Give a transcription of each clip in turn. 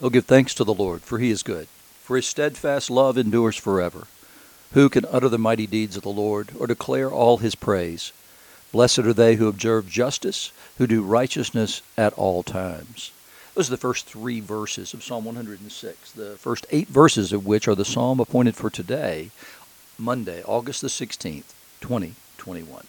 Oh, give thanks to the Lord, for he is good, for his steadfast love endures forever. Who can utter the mighty deeds of the Lord, or declare all his praise? Blessed are they who observe justice, who do righteousness at all times. Those are the first three verses of Psalm 106, the first eight verses of which are the psalm appointed for today, Monday, August the 16th, 2021.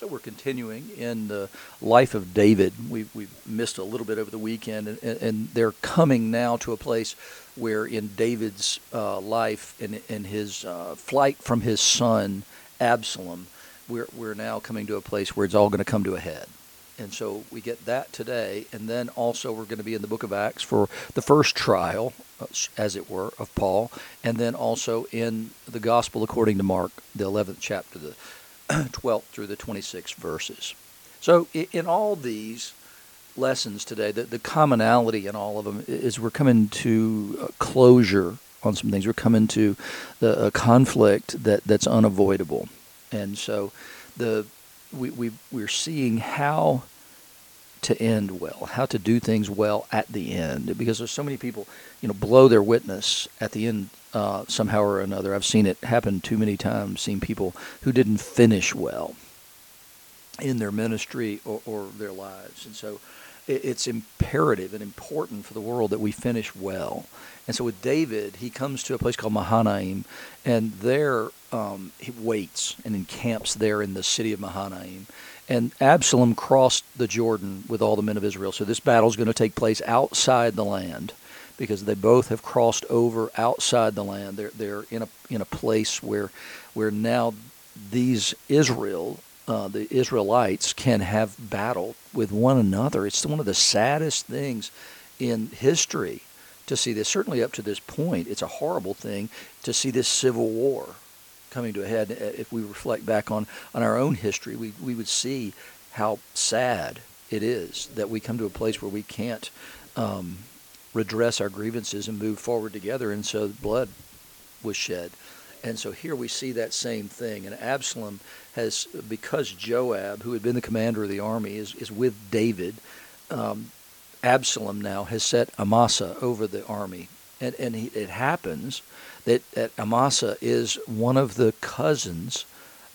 So we're continuing in the life of David. We we missed a little bit over the weekend, and, and they're coming now to a place where in David's uh, life and in his uh, flight from his son Absalom, we're we're now coming to a place where it's all going to come to a head. And so we get that today, and then also we're going to be in the book of Acts for the first trial, uh, as it were, of Paul, and then also in the Gospel according to Mark, the 11th chapter, the 12th through the 26th verses. So, in all these lessons today, the, the commonality in all of them is we're coming to uh, closure on some things. We're coming to the a conflict that, that's unavoidable. And so, the we, we, we're seeing how to end well, how to do things well at the end, because there's so many people, you know, blow their witness at the end uh, somehow or another. I've seen it happen too many times. Seen people who didn't finish well in their ministry or, or their lives, and so it, it's imperative and important for the world that we finish well. And so with David, he comes to a place called Mahanaim, and there um, he waits and encamps there in the city of Mahanaim. And Absalom crossed the Jordan with all the men of Israel. So this battle is going to take place outside the land because they both have crossed over outside the land. They're they're in a in a place where where now these Israel uh, the Israelites can have battle with one another. It's one of the saddest things in history to see this. Certainly up to this point, it's a horrible thing to see this civil war coming to a head. If we reflect back on, on our own history, we, we would see how sad it is that we come to a place where we can't um, redress our grievances and move forward together. And so blood was shed. And so here we see that same thing. And Absalom has, because Joab, who had been the commander of the army, is, is with David, um, Absalom now has set Amasa over the army. And, and he, it happens that, that Amasa is one of the cousins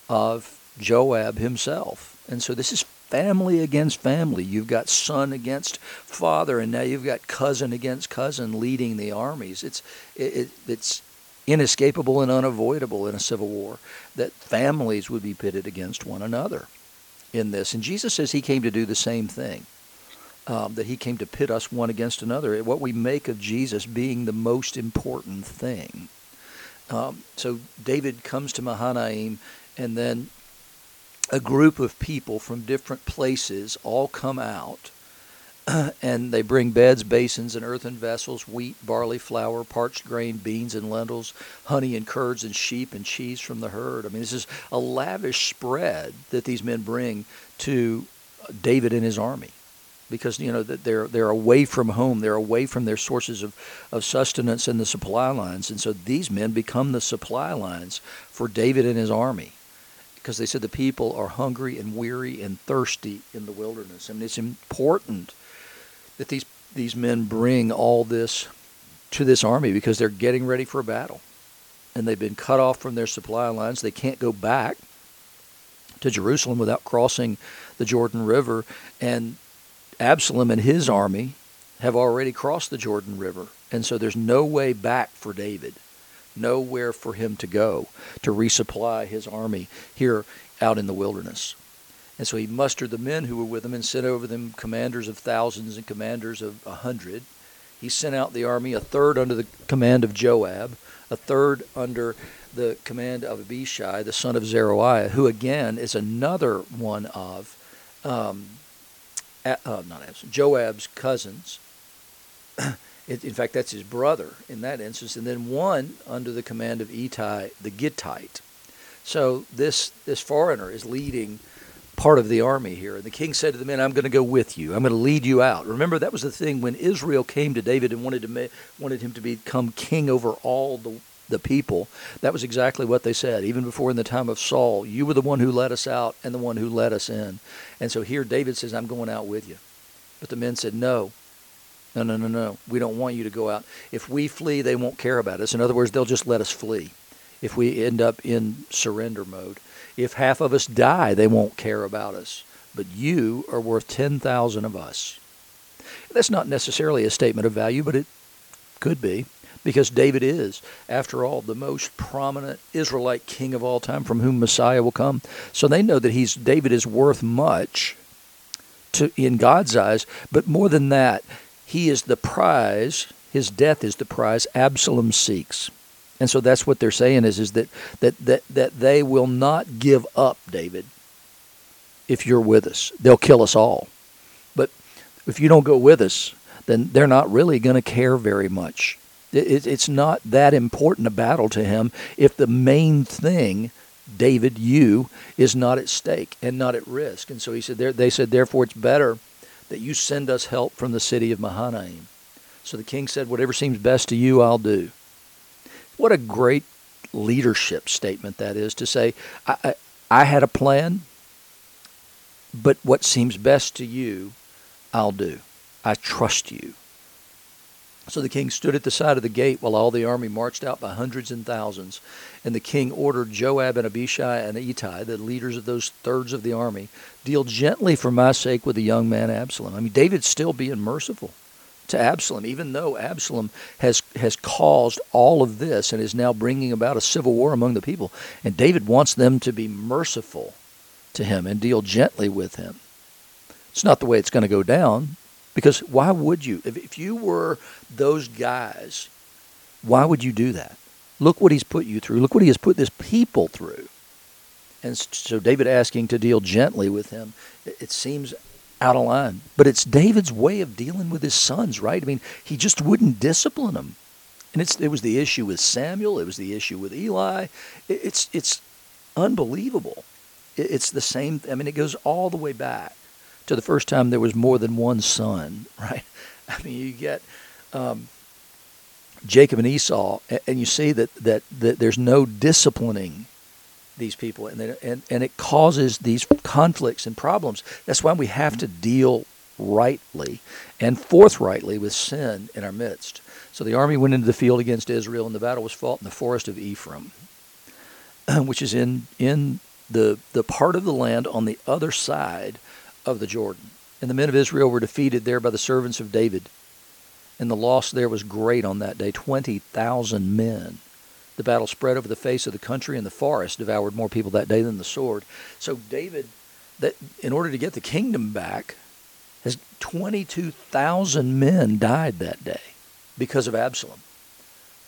of Joab himself. And so this is family against family. You've got son against father, and now you've got cousin against cousin leading the armies. It's it, it's inescapable and unavoidable in a civil war that families would be pitted against one another in this. And Jesus says he came to do the same thing. Um, that he came to pit us one against another. What we make of Jesus being the most important thing. Um, so David comes to Mahanaim, and then a group of people from different places all come out and they bring beds, basins, and earthen vessels, wheat, barley, flour, parched grain, beans, and lentils, honey and curds, and sheep and cheese from the herd. I mean, this is a lavish spread that these men bring to David and his army because you know that they're they're away from home, they're away from their sources of, of sustenance and the supply lines, and so these men become the supply lines for David and his army because they said the people are hungry and weary and thirsty in the wilderness. I mean, it's important that these these men bring all this to this army because they're getting ready for a battle, and they've been cut off from their supply lines. They can't go back to Jerusalem without crossing the Jordan River, and Absalom and his army have already crossed the Jordan River, and so there's no way back for David nowhere for him to go to resupply his army here out in the wilderness. And so he mustered the men who were with him and sent over them commanders of thousands and commanders of a hundred. He sent out the army, a third under the command of Joab, a third under the command of Abishai, the son of Zeruiah, who again is another one of, um, uh, not Abs, Joab's cousins. In fact, that's his brother in that instance, and then one under the command of Ittai the Gittite. So this this foreigner is leading part of the army here. And the king said to the men, "I'm going to go with you. I'm going to lead you out." Remember, that was the thing when Israel came to David and wanted to wanted him to become king over all the the people. That was exactly what they said, even before in the time of Saul. You were the one who led us out and the one who led us in. And so here David says, "I'm going out with you." But the men said, "No, No, no, no, no. We don't want you to go out. If we flee, they won't care about us. In other words, they'll just let us flee if we end up in surrender mode. If half of us die, they won't care about us. But you are worth 10,000 of us. That's not necessarily a statement of value, but it could be because David is, after all, the most prominent Israelite king of all time from whom Messiah will come. So they know that he's David is worth much to in God's eyes, but more than that, he is the prize, his death is the prize Absalom seeks. And so that's what they're saying is, is that, that, that, that they will not give up, David, if you're with us. They'll kill us all. But if you don't go with us, then they're not really going to care very much. It, it's not that important a battle to him if the main thing, David, you, is not at stake and not at risk. And so he said, they said, therefore it's better that you send us help from the city of Mahanaim. So the king said, whatever seems best to you, I'll do. What a great leadership statement that is to say, I, I, I had a plan, but what seems best to you, I'll do. I trust you. So the king stood at the side of the gate while all the army marched out by hundreds and thousands. And the king ordered Joab and Abishai and Ittai, the leaders of those thirds of the army, deal gently for my sake with the young man Absalom. I mean, David's still being merciful to Absalom, even though Absalom has has caused all of this and is now bringing about a civil war among the people. And David wants them to be merciful to him and deal gently with him. It's not the way it's going to go down, because why would you? If, if you were those guys, why would you do that? Look what he's put you through. Look what he has put this people through. And so David asking to deal gently with him, it, seems out of line. But it's David's way of dealing with his sons, right? I mean, he just wouldn't discipline them. And it's, it was the issue with Samuel. It was the issue with Eli. It, it's, it's unbelievable. It, it's the same. I mean, it goes all the way back to the first time there was more than one son, right? I mean, you get um, Jacob and Esau, and you see that, that, that there's no disciplining these people, and, they, and, and it causes these conflicts and problems. That's why we have to deal rightly and forthrightly with sin in our midst. So the army went into the field against Israel, and the battle was fought in the forest of Ephraim, which is in, in the, the part of the land on the other side of the Jordan. And the men of Israel were defeated there by the servants of David. And the loss there was great on that day 20,000 men. The battle spread over the face of the country, and the forest devoured more people that day than the sword. So David, that in order to get the kingdom back, has 22,000 men died that day because of Absalom.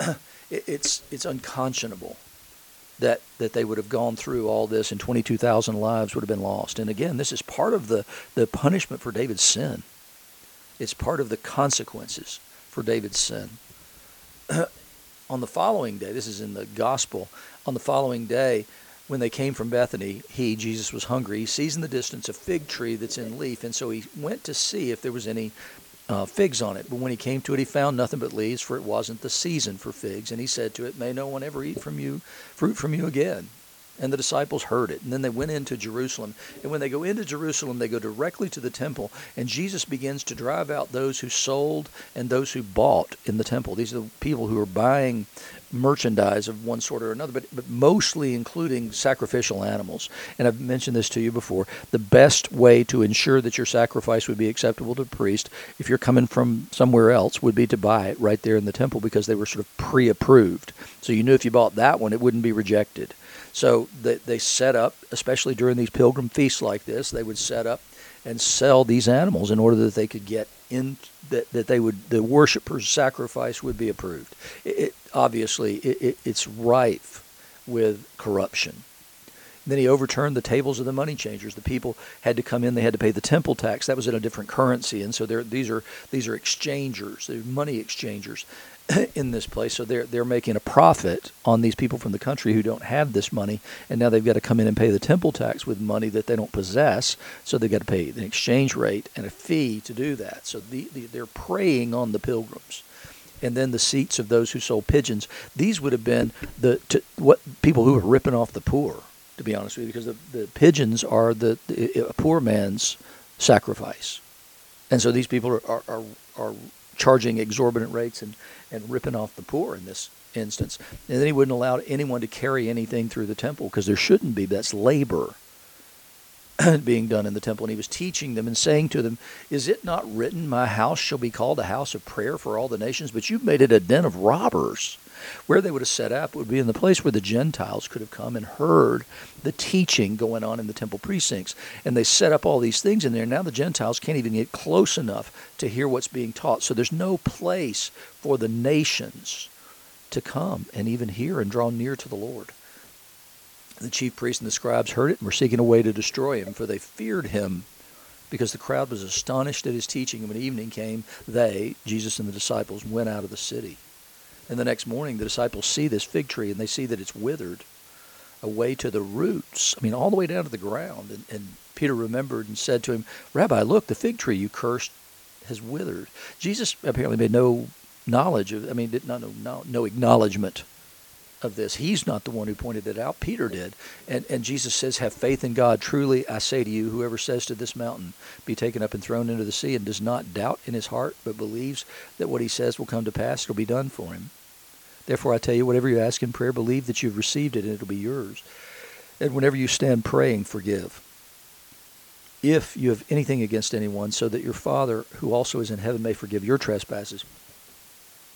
it's it's unconscionable that that they would have gone through all this and 22,000 lives would have been lost. And again, this is part of the the punishment for David's sin. It's part of the consequences for David's sin. on the following day, this is in the gospel, on the following day when they came from Bethany, he, Jesus, was hungry. He sees in the distance a fig tree that's in leaf, and so he went to see if there was any uh, figs on it. But when he came to it, he found nothing but leaves, for it wasn't the season for figs. And he said to it, May no one ever eat from you fruit from you again. And the disciples heard it. And then they went into Jerusalem. And when they go into Jerusalem, they go directly to the temple. And Jesus begins to drive out those who sold and those who bought in the temple. These are the people who are buying merchandise of one sort or another, but, but mostly including sacrificial animals. And I've mentioned this to you before. The best way to ensure that your sacrifice would be acceptable to the priest, if you're coming from somewhere else, would be to buy it right there in the temple because they were sort of pre approved. So you knew if you bought that one, it wouldn't be rejected. So they, they set up, especially during these pilgrim feasts like this, they would set up and sell these animals in order that they could get in that, that they would the worshipper's sacrifice would be approved. It, it obviously it, it, it's rife with corruption. Then he overturned the tables of the money changers. The people had to come in; they had to pay the temple tax. That was in a different currency, and so these are these are exchangers, they're money exchangers, in this place. So they're they're making a profit on these people from the country who don't have this money, and now they've got to come in and pay the temple tax with money that they don't possess. So they've got to pay an exchange rate and a fee to do that. So the, the, they're preying on the pilgrims. And then the seats of those who sold pigeons. These would have been the to, what people who were ripping off the poor, to be honest with you, because the, the pigeons are the, the a poor man's sacrifice, and so these people are, are, are, are charging exorbitant rates and, and ripping off the poor in this instance. And then he wouldn't allow anyone to carry anything through the temple because there shouldn't be. That's labor being done in the temple. And he was teaching them and saying to them, Is it not written, My house shall be called a house of prayer for all the nations? But you've made it a den of robbers. Where they would have set up would be in the place where the Gentiles could have come and heard the teaching going on in the temple precincts. And they set up all these things in there. Now the Gentiles can't even get close enough to hear what's being taught. So there's no place for the nations to come and even hear and draw near to the Lord. The chief priests and the scribes heard it and were seeking a way to destroy him, for they feared him because the crowd was astonished at his teaching. And when evening came, they, Jesus and the disciples, went out of the city. And the next morning, the disciples see this fig tree and they see that it's withered away to the roots. I mean, all the way down to the ground. And, and Peter remembered and said to him, Rabbi, look, the fig tree you cursed has withered. Jesus apparently made no knowledge of, I mean, did not no, no acknowledgement of this. He's not the one who pointed it out. Peter did. And, and Jesus says, Have faith in God. Truly, I say to you, whoever says to this mountain, Be taken up and thrown into the sea, and does not doubt in his heart, but believes that what he says will come to pass, it'll be done for him. Therefore, I tell you, whatever you ask in prayer, believe that you've received it and it'll be yours. And whenever you stand praying, forgive. If you have anything against anyone, so that your Father, who also is in heaven, may forgive your trespasses.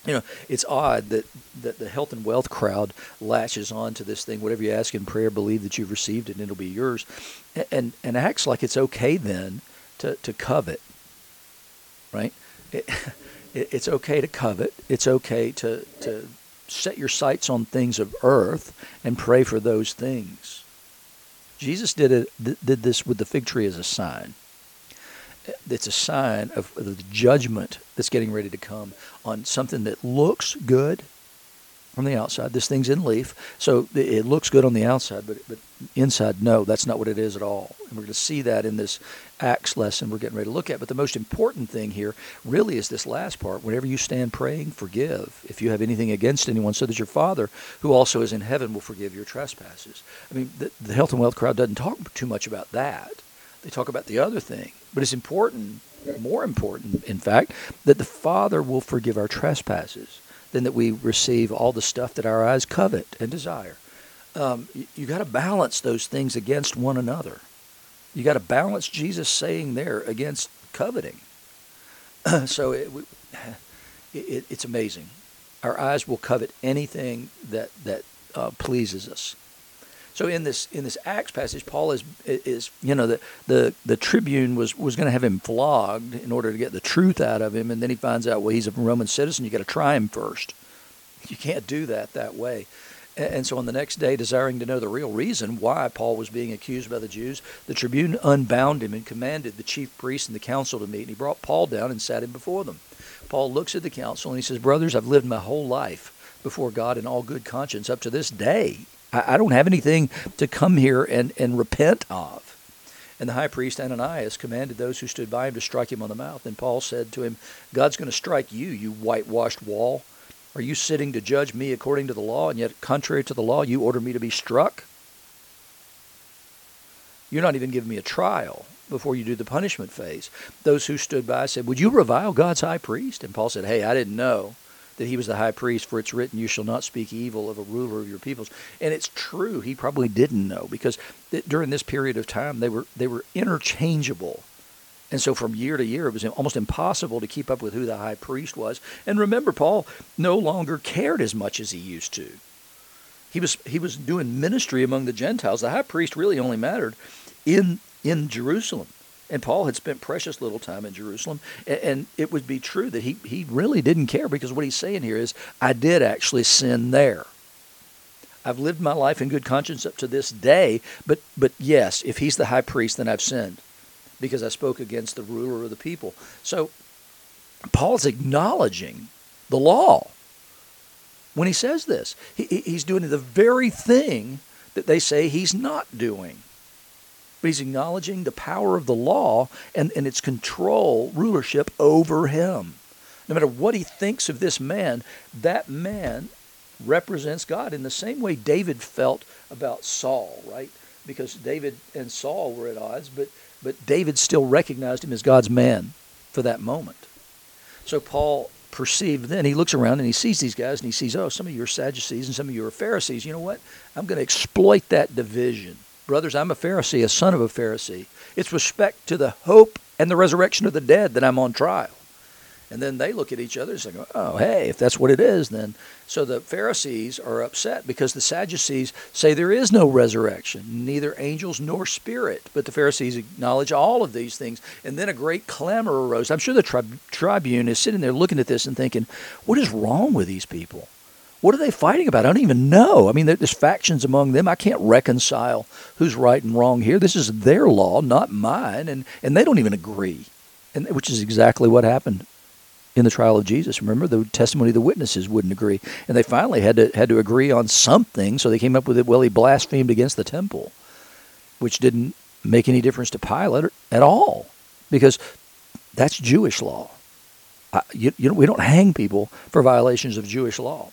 You know, it's odd that, that the health and wealth crowd latches on to this thing. Whatever you ask in prayer, believe that you've received it and it'll be yours. And, and, and acts like it's okay then to, to covet, right? It, it, it's okay to covet. It's okay to, to set your sights on things of earth and pray for those things. Jesus did it did this with the fig tree as a sign. It's a sign of the judgment that's getting ready to come on something that looks good from the outside. This thing's in leaf, so it looks good on the outside, but but inside, no, that's not what it is at all. And we're going to see that in this Acts lesson we're getting ready to look at. But the most important thing here really is this last part. Whenever you stand praying, forgive if you have anything against anyone, so that your Father, who also is in heaven, will forgive your trespasses. I mean, the, the health and wealth crowd doesn't talk too much about that. They talk about the other thing, but it's important, more important, in fact, that the Father will forgive our trespasses than that we receive all the stuff that our eyes covet and desire. Um, you, you got to balance those things against one another. You got to balance Jesus saying there against coveting. so it, it, it's amazing. Our eyes will covet anything that that uh, pleases us. So in this in this Acts passage, Paul is is you know the the, the tribune was was going to have him flogged in order to get the truth out of him, and then he finds out well he's a Roman citizen. You got to try him first. You can't do that that way. And so on the next day, desiring to know the real reason why Paul was being accused by the Jews, the tribune unbound him and commanded the chief priests and the council to meet. And he brought Paul down and sat him before them. Paul looks at the council and he says, Brothers, I've lived my whole life before God in all good conscience up to this day. I, I don't have anything to come here and, and repent of. And the high priest Ananias commanded those who stood by him to strike him on the mouth. And Paul said to him, God's going to strike you, you whitewashed wall. Are you sitting to judge me according to the law, and yet, contrary to the law, you order me to be struck? You're not even giving me a trial before you do the punishment phase. Those who stood by said, Would you revile God's high priest? And Paul said, Hey, I didn't know that he was the high priest, for it's written, You shall not speak evil of a ruler of your peoples. And it's true, he probably didn't know, because during this period of time, they were, they were interchangeable and so from year to year, it was almost impossible to keep up with who the high priest was. And remember, Paul no longer cared as much as he used to. He was, he was doing ministry among the Gentiles. The high priest really only mattered in, in Jerusalem. And Paul had spent precious little time in Jerusalem. And it would be true that he, he really didn't care because what he's saying here is, I did actually sin there. I've lived my life in good conscience up to this day, but, but yes, if he's the high priest, then I've sinned because I spoke against the ruler of the people. So Paul's acknowledging the law when he says this. He, he's doing the very thing that they say he's not doing. But he's acknowledging the power of the law and, and its control, rulership over him. No matter what he thinks of this man, that man represents God in the same way David felt about Saul, right? Because David and Saul were at odds, but but David still recognized him as God's man for that moment. So Paul perceived then, he looks around and he sees these guys and he sees, oh, some of you are Sadducees and some of you are Pharisees. You know what? I'm going to exploit that division. Brothers, I'm a Pharisee, a son of a Pharisee. It's respect to the hope and the resurrection of the dead that I'm on trial. And then they look at each other and say, oh, hey, if that's what it is, then. So the Pharisees are upset because the Sadducees say there is no resurrection, neither angels nor spirit. But the Pharisees acknowledge all of these things. And then a great clamor arose. I'm sure the tri- tribune is sitting there looking at this and thinking, what is wrong with these people? What are they fighting about? I don't even know. I mean, there's factions among them. I can't reconcile who's right and wrong here. This is their law, not mine, and, and they don't even agree, and which is exactly what happened in the trial of Jesus. Remember, the testimony of the witnesses wouldn't agree, and they finally had to had to agree on something. So they came up with it. Well, he blasphemed against the temple, which didn't make any difference to Pilate at all, because that's Jewish law. you, you know, we don't hang people for violations of Jewish law.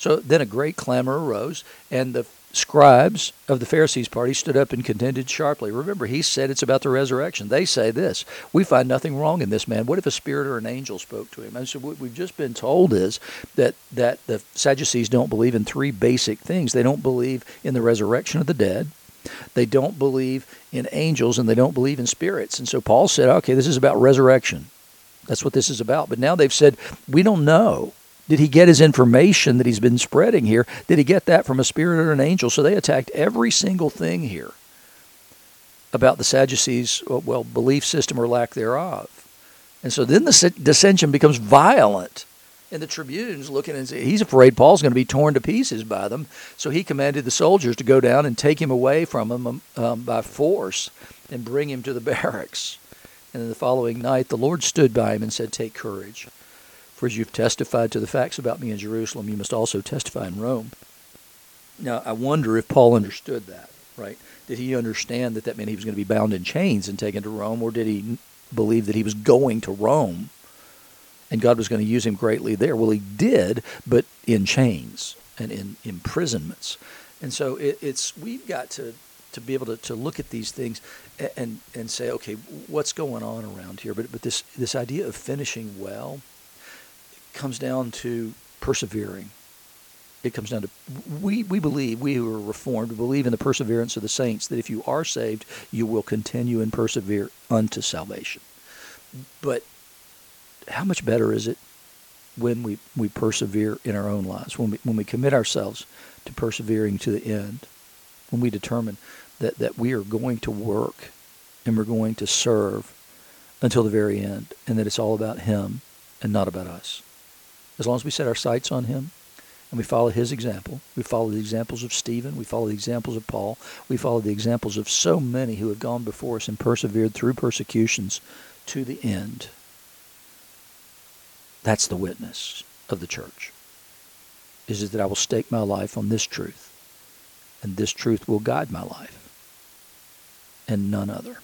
So then a great clamor arose, and the scribes of the Pharisees' party stood up and contended sharply. Remember, he said it's about the resurrection. They say this We find nothing wrong in this man. What if a spirit or an angel spoke to him? And so, what we've just been told is that, that the Sadducees don't believe in three basic things they don't believe in the resurrection of the dead. They don't believe in angels and they don't believe in spirits. And so Paul said, okay, this is about resurrection. That's what this is about. But now they've said, we don't know. Did he get his information that he's been spreading here? Did he get that from a spirit or an angel? So they attacked every single thing here about the Sadducees' well belief system or lack thereof. And so then the dissension becomes violent. And the tribune's looking and say, he's afraid Paul's going to be torn to pieces by them. So he commanded the soldiers to go down and take him away from him um, um by force and bring him to the barracks. And the following night, the Lord stood by him and said, Take courage. For as you've testified to the facts about me in Jerusalem, you must also testify in Rome. Now, I wonder if Paul understood that, right? Did he understand that that meant he was going to be bound in chains and taken to Rome, or did he believe that he was going to Rome and God was going to use him greatly there? Well, he did, but in chains and in imprisonments. And so it, it's we've got to to be able to, to look at these things and, and and say, okay, what's going on around here? But but this this idea of finishing well comes down to persevering. It comes down to we, we believe, we who are reformed, believe in the perseverance of the saints, that if you are saved, you will continue and persevere unto salvation. But how much better is it when we, we persevere in our own lives, when we, when we commit ourselves to persevering to the end, when we determine that, that we are going to work and we're going to serve until the very end, and that it's all about Him and not about us as long as we set our sights on him and we follow his example. We follow the examples of Stephen. We follow the examples of Paul. We follow the examples of so many who have gone before us and persevered through persecutions to the end. That's the witness of the church. Is it that I will stake my life on this truth, and this truth will guide my life, and none other.